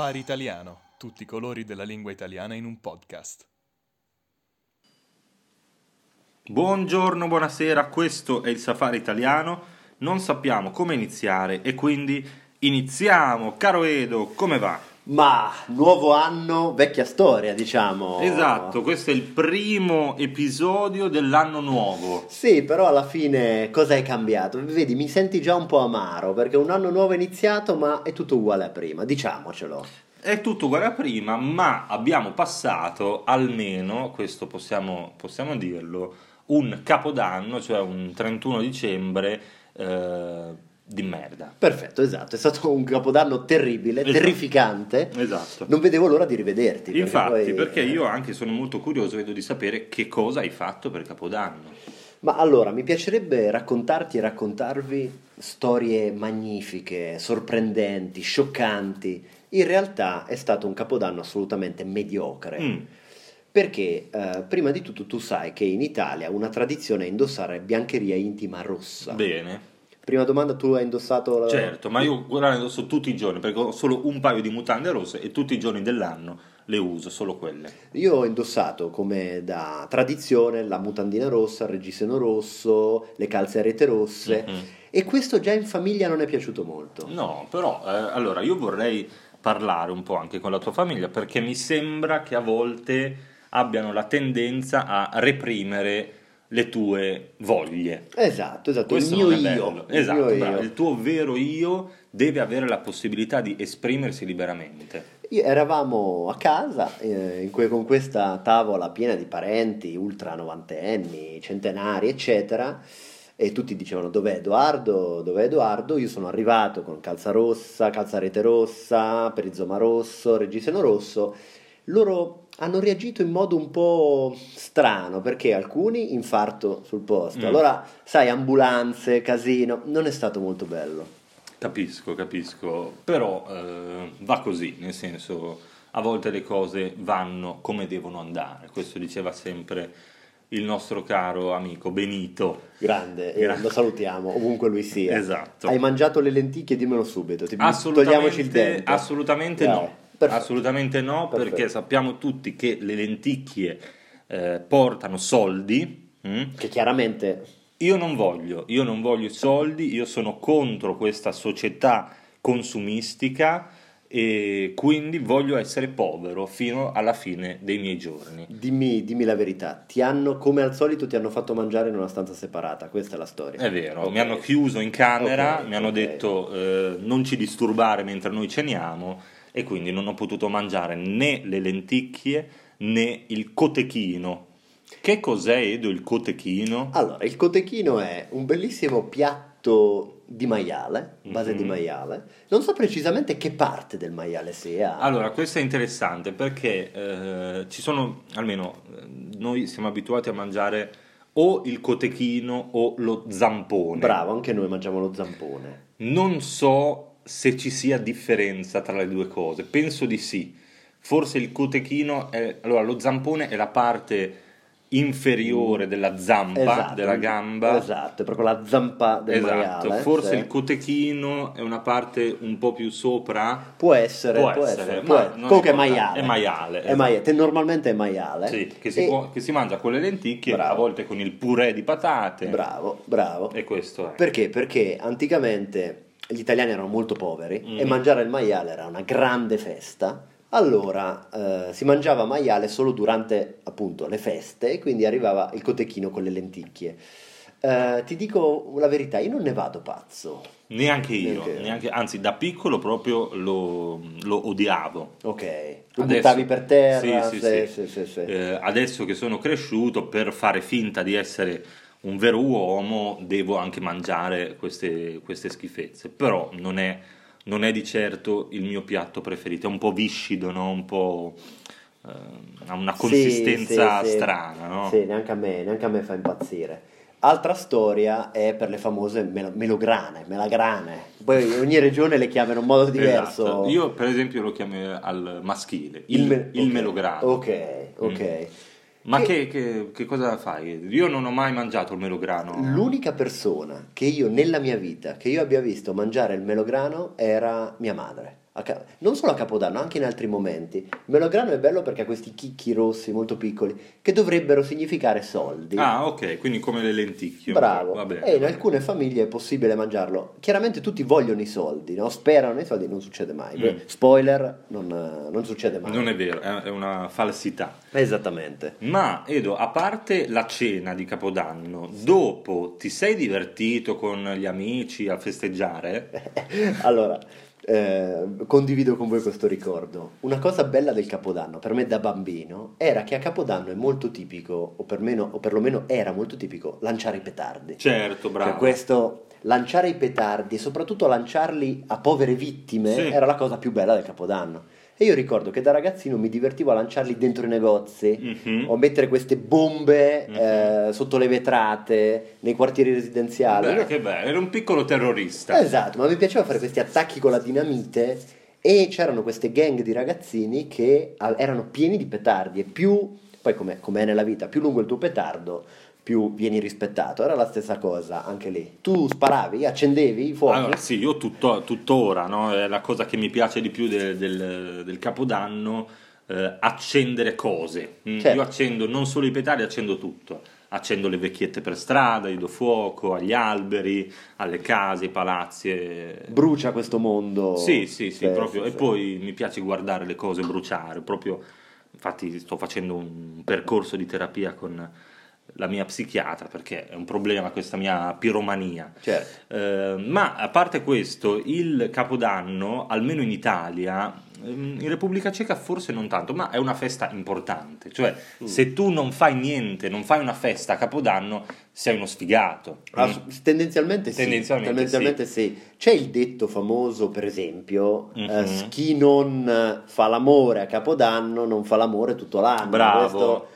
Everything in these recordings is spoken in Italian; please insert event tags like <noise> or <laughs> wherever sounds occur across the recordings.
Safari Italiano, tutti i colori della lingua italiana in un podcast. Buongiorno, buonasera, questo è il Safari Italiano. Non sappiamo come iniziare e quindi iniziamo. Caro Edo, come va? Ma nuovo anno, vecchia storia, diciamo. Esatto, questo è il primo episodio dell'anno nuovo. Sì, però alla fine cosa è cambiato? Vedi, mi senti già un po' amaro perché un anno nuovo è iniziato, ma è tutto uguale a prima, diciamocelo. È tutto uguale a prima, ma abbiamo passato almeno, questo possiamo, possiamo dirlo, un capodanno, cioè un 31 dicembre. Eh, di merda. Perfetto, esatto, è stato un capodanno terribile, Esatto. terrificante. Esatto. Non vedevo l'ora di rivederti. perché Infatti, poi- perché io anche sono molto curioso, vedo di sapere che cosa hai fatto per Capodanno. Ma allora, mi piacerebbe raccontarti e raccontarvi storie magnifiche, sorprendenti, scioccanti. In realtà è stato un capodanno assolutamente mediocre. Mm. Perché eh, prima di tutto tu sai che in Italia una tradizione è indossare biancheria intima rossa. Bene, Prima domanda, tu hai indossato la... certo, ma io le indosso tutti i giorni perché ho solo un paio di mutande rosse e tutti i giorni dell'anno le uso, solo quelle. Io ho indossato come da tradizione la mutandina rossa, il reggiseno rosso, le calze a rete rosse Mhm. e questo già in famiglia non è piaciuto molto. No, però, eh, allora io vorrei parlare un po' anche con la tua famiglia perché mi sembra che a volte abbiano la tendenza a reprimere le tue voglie. Esatto, esatto, Questo il mio è io. bello. il Esatto, mio bravo. io. il tuo vero io deve avere la possibilità di esprimersi liberamente. Io- eravamo a casa eh, in que- con questa tavola piena di parenti ultra novantenni, centenari, eccetera. E tutti dicevano dov'è Edoardo, dov'è Edoardo? Io sono arrivato con calza rossa, calza rete rossa, perizoma rosso, reggiseno rosso. Loro hanno reagito in modo un po' strano perché alcuni infarto sul posto. Mm. Allora, sai, ambulanze, casino, non è stato molto bello. Capisco, capisco, però eh, va così, nel senso a volte le cose vanno come devono andare, questo diceva sempre il nostro caro amico Benito. Grande, e Grande. lo salutiamo ovunque lui sia. Esatto. Hai mangiato le lenticchie? Dimmelo subito. Ti- togliamoci il dente. assolutamente Dai, no, perfetto. assolutamente no, Perfetto. perché sappiamo tutti che le lenticchie eh, portano soldi. mm? Che chiaramente Io non voglio, io non voglio i soldi, io sono contro questa società consumistica e quindi voglio essere povero fino alla fine dei miei giorni. dimmi, dimmi la verità. Ti hanno, come al solito, ti hanno fatto mangiare in una stanza separata. Questa è la storia. È vero, Ok. mi hanno chiuso in camera, Ok, mi hanno ok. detto eh, non ci disturbare mentre noi ceniamo e quindi non ho potuto mangiare né le lenticchie né il cotechino. Che cos'è Edo il cotechino? Allora, il cotechino è un bellissimo piatto di maiale, base di Mhm. maiale. Non so precisamente che parte del maiale sia. Allora, questo è interessante perché eh, ci sono, almeno eh, noi siamo abituati a mangiare o il cotechino o lo zampone. Bravo, anche noi mangiamo lo zampone. Non so se ci sia differenza tra le due cose, penso di sì. Forse il cotechino è, allora lo zampone è la parte inferiore della zampa, Esatto, della gamba. Esatto, è proprio la zampa del Esatto, maiale. forse sì. il cotechino è una parte un po' più sopra. Può essere, Può può, essere, essere. ma può è Comunque è maiale. è maiale, È esatto. maiale. Te- Normalmente è maiale. Sì, che si, E- può- che si mangia con le lenticchie, Bravo. a volte con il purè di patate. Bravo, bravo. E questo è. Perché? Perché anticamente gli italiani erano molto poveri Mm. e mangiare il maiale era una grande festa. Allora eh, si mangiava maiale solo durante appunto le feste e quindi arrivava il cotechino con le lenticchie. Eh, ti dico la verità, io non ne vado pazzo. Neanche io, Neanche io. neanche- anzi da piccolo proprio lo, lo odiavo. Ok, lo Adesso- buttavi per terra. Sì, sì, sì, sì. sì, sì, sì. Eh, adesso che sono cresciuto, per fare finta di essere un vero uomo, devo anche mangiare queste, queste schifezze. Però non è, non è di certo il mio piatto preferito, è un po' viscido, no? un po'... eh, ha una consistenza sì, sì. strana. No? Sì, neanche a me, neanche a me fa impazzire. Altra storia è per le famose mel- melograne, melagrane. Poi ogni regione le chiama in un modo diverso. Esatto. Io per esempio lo chiamo al maschile, il, me- il ok, melograno. Ok, ok. Ma Che- che, che- cosa fai? Io non ho mai mangiato il melograno. L'unica persona che io nella mia vita, che io abbia visto mangiare il melograno era mia madre. Ca- non solo a Capodanno, anche in altri momenti. Il melograno è bello perché ha questi chicchi rossi molto piccoli che dovrebbero significare soldi. Ah, ok, quindi come le lenticchie. Bravo, Va bene, e in alcune famiglie è possibile mangiarlo. Chiaramente tutti vogliono i soldi, no? sperano nei soldi, non succede mai. Mm. Spoiler, non, non succede mai. Non è vero, è una falsità. Esattamente. Ma Edo, a parte la cena di Capodanno, dopo ti sei divertito con gli amici a festeggiare? <laughs> allora, eh, condivido con voi questo ricordo. Una cosa bella del Capodanno, per me da bambino, era che a Capodanno è molto tipico, o, permeno, o perlomeno era molto tipico, lanciare i petardi. Certo, bravo. Cioè questo lanciare i petardi e soprattutto lanciarli a povere vittime Sì. era la cosa più bella del Capodanno. E io ricordo che da ragazzino mi divertivo a lanciarli dentro i negozi Mhm. o a mettere queste bombe Mhm. eh, sotto le vetrate nei quartieri residenziali. Beh, che bello, era un piccolo terrorista. Esatto, ma mi piaceva fare questi attacchi con la dinamite e c'erano queste gang di ragazzini che ah, erano pieni di petardi e più, poi come è nella vita, più lungo il tuo petardo, più vieni rispettato. Era la stessa cosa anche lì. Tu sparavi, accendevi i fuochi. Allora, sì, io tutto- tuttora, no? È la cosa che mi piace di più del, del- del Capodanno, eh, accendere cose. Mm, Certo. Io accendo non solo i petardi, accendo tutto. Accendo le vecchiette per strada, gli do fuoco agli alberi, alle case, ai palazzi. e- Brucia questo mondo. Sì, sì, sì, proprio. sì, E poi mi piace guardare le cose bruciare, proprio. Infatti sto facendo un percorso di terapia con la mia psichiatra perché è un problema questa mia piromania. Certo. Eh, ma a parte questo, il Capodanno, almeno in Italia, ehm, in Repubblica Ceca forse non tanto, ma è una festa importante. Cioè, Mm. se tu non fai niente, non fai una festa a Capodanno, sei uno sfigato. Ah, s- tendenzialmente, sì, Tendenzialmente tendenzialmente sì. C'è il detto famoso, per esempio, Mhm. eh, s- chi non fa l'amore a Capodanno non fa l'amore tutto l'anno. Bravo. Questo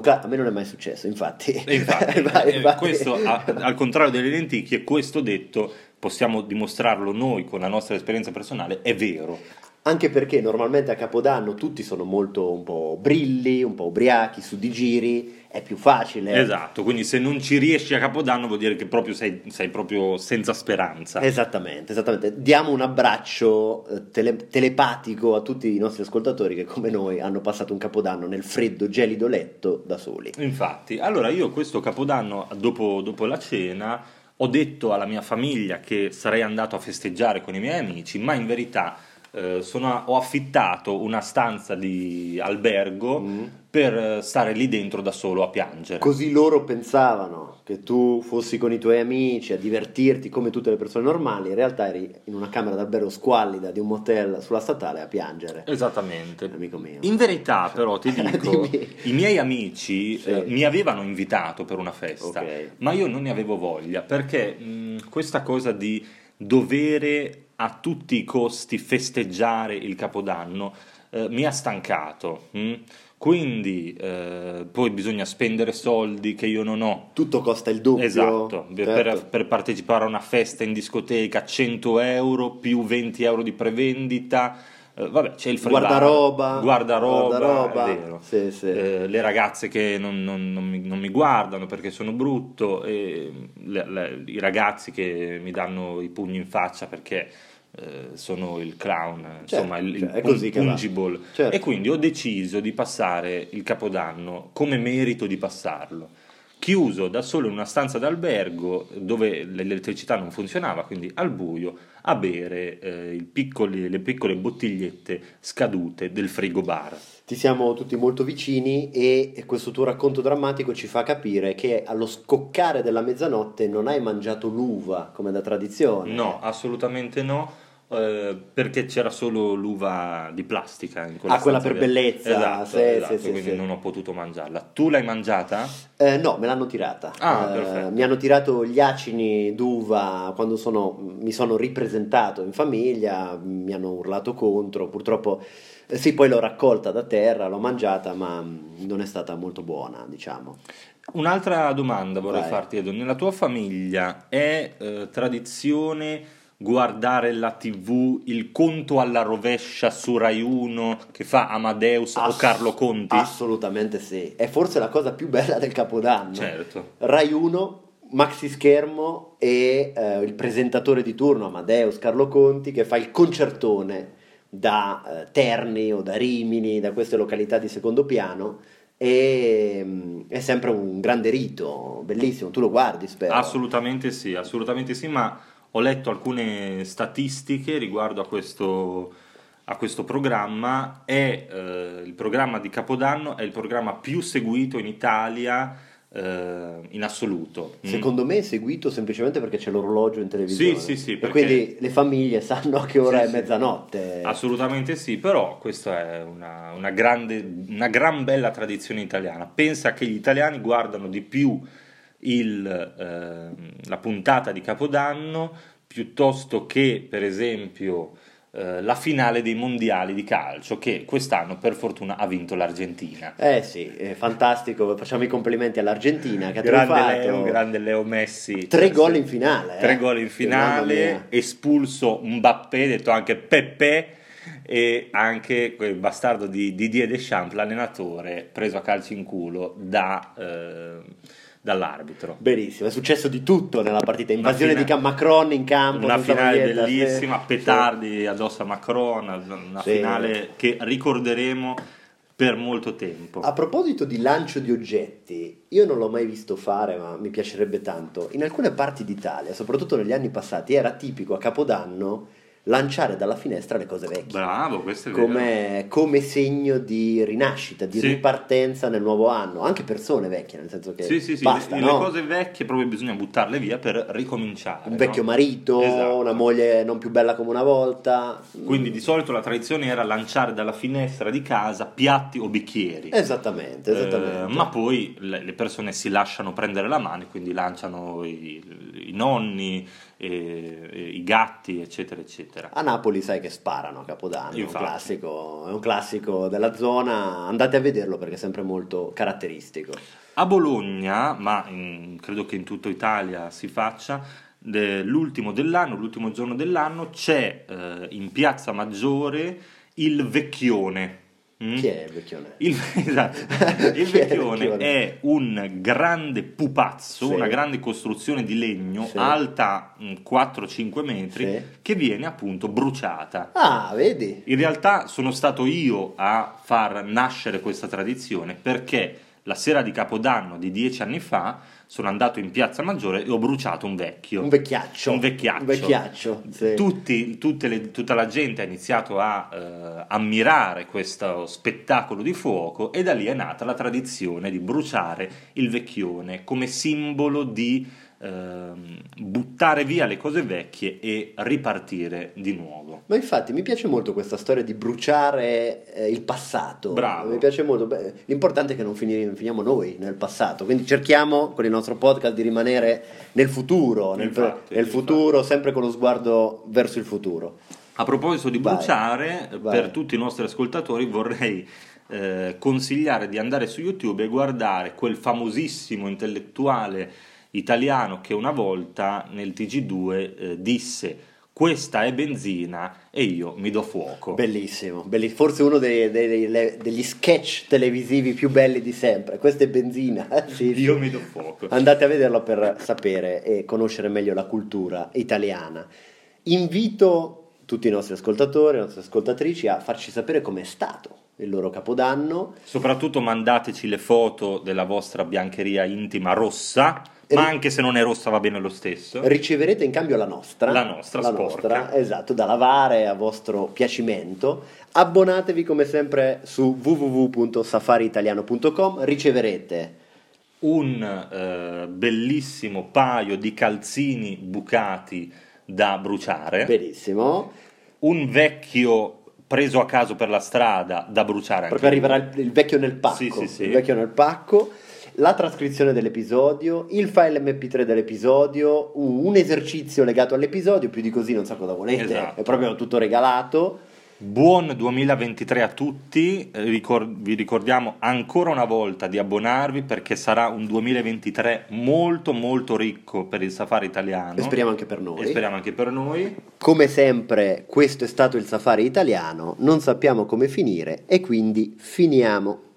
cla- a me non è mai successo, infatti. <laughs> E infatti, <laughs> Vai, eh, vai. questo, a- al contrario delle lenticchie, questo detto possiamo dimostrarlo noi con la nostra esperienza personale, è vero. Anche perché normalmente a Capodanno tutti sono molto un po' brilli, un po' ubriachi, su di giri, è più facile. Esatto, quindi se non ci riesci a Capodanno vuol dire che proprio sei, sei proprio senza speranza. Esattamente, esattamente. Diamo un abbraccio eh, tele- telepatico a tutti i nostri ascoltatori che come noi hanno passato un capodanno nel freddo, gelido letto da soli. Infatti, allora io questo Capodanno, dopo, dopo la cena, ho detto alla mia famiglia che sarei andato a festeggiare con i miei amici, ma in verità eh, sono- ho affittato una stanza di albergo Mm. per eh, stare lì dentro da solo a piangere. Così loro pensavano che tu fossi con i tuoi amici a divertirti come tutte le persone normali, in realtà eri in una camera d'albergo squallida di un motel sulla statale a piangere. Esattamente. Amico mio. In verità, però, ti <laughs> dico, i miei amici Sì. eh, mi avevano invitato per una festa, Ok. ma io non ne avevo voglia perché mh, questa cosa di dovere a tutti i costi festeggiare il Capodanno eh, mi ha stancato. mh. Quindi eh, poi bisogna spendere soldi che io non ho. Tutto costa il doppio. Esatto, per, certo. per partecipare a una festa in discoteca 100 euro più 20 euro di prevendita. Eh, vabbè, c'è il free bar, Guardaroba, guardaroba, guardaroba, sì, sì. Eh, le ragazze che non, non- non mi, non mi guardano perché sono brutto, e le- le- i ragazzi che mi danno i pugni in faccia perché eh, sono il clown, insomma il, cioè, è così pungible. Certo. E quindi ho deciso di passare il capodanno come merito di passarlo. Chiuso da solo in una stanza d'albergo dove l'elettricità non funzionava, quindi al buio, a bere eh, piccoli- le piccole bottigliette scadute del frigo bar. Ti siamo tutti molto vicini e questo tuo racconto drammatico ci fa capire che allo scoccare della mezzanotte non hai mangiato l'uva come da tradizione. No, assolutamente no, eh, perché c'era solo l'uva di plastica in quella Ah, quella per via. bellezza, Esatto, sì, esatto, sì, quindi sì. non ho potuto mangiarla. Tu l'hai mangiata? Eh, no, me l'hanno tirata. Ah, Eh, mi hanno tirato gli acini d'uva quando sono- mi sono ripresentato in famiglia, mi hanno urlato contro, purtroppo eh, sì, poi l'ho raccolta da terra, l'ho mangiata, ma mm, non è stata molto buona, diciamo. Un'altra domanda vorrei Vai. farti, Edo. Nella tua famiglia è eh, tradizione guardare la TV, il conto alla rovescia su Rai 1 che fa Amadeus o Ass- Carlo Conti? Assolutamente sì, è forse la cosa più bella del Capodanno. Certo. Rai 1, maxi schermo e eh, il presentatore di turno Amadeus Carlo Conti che fa il concertone da eh, Terni o da Rimini, da queste località di secondo piano e mm, è sempre un grande rito, bellissimo, tu lo guardi spero. Assolutamente sì, assolutamente sì, ma ho letto alcune statistiche riguardo a questo, a questo programma, è eh, il programma di Capodanno è il programma più seguito in Italia eh, in assoluto. Mm. Secondo me è seguito semplicemente perché c'è l'orologio in televisione. Sì, sì, sì, perché- quindi le famiglie sanno che ora Sì, è sì. mezzanotte. Assolutamente sì, però questa è una, una grande, una gran bella tradizione italiana. Pensa che gli italiani guardano di più il, ehm, la puntata di Capodanno piuttosto che, per esempio, eh, la finale dei mondiali di calcio, che quest'anno per fortuna ha vinto l'Argentina. Eh sì, è fantastico, facciamo i complimenti all'Argentina che ha Grande trionfato. Leo, grande Leo Messi. Tre gol in finale. eh. Tre gol in finale, espulso Mbappé, detto anche Pepe e anche quel bastardo di Didier Deschamps, l'allenatore, preso a calci in culo da, eh, dall'arbitro. Benissimo, è successo di tutto nella partita, invasione fina- di Macron in campo. Una finale sì. bellissima, Sì. petardi addosso a Macron, una Sì. finale che ricorderemo per molto tempo. A proposito di lancio di oggetti, io non l'ho mai visto fare, ma mi piacerebbe tanto. In alcune parti d'Italia, soprattutto negli anni passati, era tipico a Capodanno lanciare dalla finestra le cose vecchie. Bravo, questo è. Come, come segno di rinascita, di Sì. ripartenza nel nuovo anno, anche persone vecchie, nel senso che Sì, sì, sì, basta, le, no? le cose vecchie proprio bisogna buttarle via per ricominciare. un vecchio no? marito, Esatto. una moglie non più bella come una volta. Quindi di solito la tradizione era lanciare dalla finestra di casa piatti o bicchieri. Esattamente, esattamente. Eh, ma poi le, le persone si lasciano prendere la mano e quindi lanciano i, i nonni, e- e i gatti, eccetera, eccetera. A Napoli sai che sparano a Capodanno, è un, classico, è un classico della zona, andate a vederlo perché è sempre molto caratteristico. A Bologna, ma in- credo che in tutta Italia si faccia, de- l'ultimo dell'anno, l'ultimo giorno dell'anno, c'è eh, in Piazza Maggiore il Vecchione. Mm? Chi è il vecchione? Il, <laughs> <laughs> esatto. Il Chi è il vecchione vecchione? è un grande pupazzo, Sì. una grande costruzione di legno Sì. alta mm, 4-5 metri Sì. che viene appunto bruciata. Ah, vedi? In realtà sono stato io a far nascere questa tradizione perché la sera di Capodanno di dieci anni fa sono andato in Piazza Maggiore e ho bruciato un vecchio. Un vecchiaccio. Un vecchiaccio. Un vecchiaccio, sì. Tutti- tutte le- tutta la gente ha iniziato a eh, ammirare questo spettacolo di fuoco e da lì è nata la tradizione di bruciare il vecchione come simbolo di buttare via le cose vecchie e ripartire di nuovo. Ma infatti mi piace molto questa storia di bruciare eh, il passato. Bravo. Mi piace molto. Beh, l'importante è che non fini- finiamo noi nel passato. Quindi cerchiamo con il nostro podcast di rimanere nel futuro, nel, Infatti, nel futuro, sempre con lo sguardo verso il futuro. A proposito di Vai. bruciare, Vai. per tutti i nostri ascoltatori vorrei eh, consigliare di andare su YouTube e guardare quel famosissimo intellettuale italiano che una volta nel TG2 eh, disse questa è benzina e io mi do fuoco. Bellissimo, belli- forse uno dei- dei- dei- degli sketch televisivi più belli di sempre. Questa è benzina. <laughs> Sì, sì. Io mi do fuoco. Andate a vederlo per sapere e conoscere meglio la cultura italiana. Invito tutti i nostri ascoltatori, le nostre ascoltatrici a farci sapere com'è stato il loro capodanno. Soprattutto mandateci le foto della vostra biancheria intima rossa, ma anche se non è rossa va bene lo stesso. Riceverete in cambio la nostra. La nostra, sporca. nostra, esatto, da lavare a vostro piacimento. Abbonatevi come sempre su www.safariitaliano.com. Riceverete un eh, bellissimo paio di calzini bucati da bruciare, benissimo. un vecchio preso a caso per la strada da bruciare Proprio arriverà il, il vecchio nel pacco. Sì, sì, sì. Il vecchio nel pacco. La trascrizione dell'episodio, il file MP3 dell'episodio, un esercizio legato all'episodio, più di così non so cosa volete, Esatto. è proprio tutto regalato. Buon 2023 a tutti, eh, ricor- vi ricordiamo ancora una volta di abbonarvi perché sarà un 2023 molto molto ricco per il safari italiano E speriamo anche per noi. e speriamo anche per noi. Come sempre, questo è stato il safari italiano, non sappiamo come finire e quindi finiamo.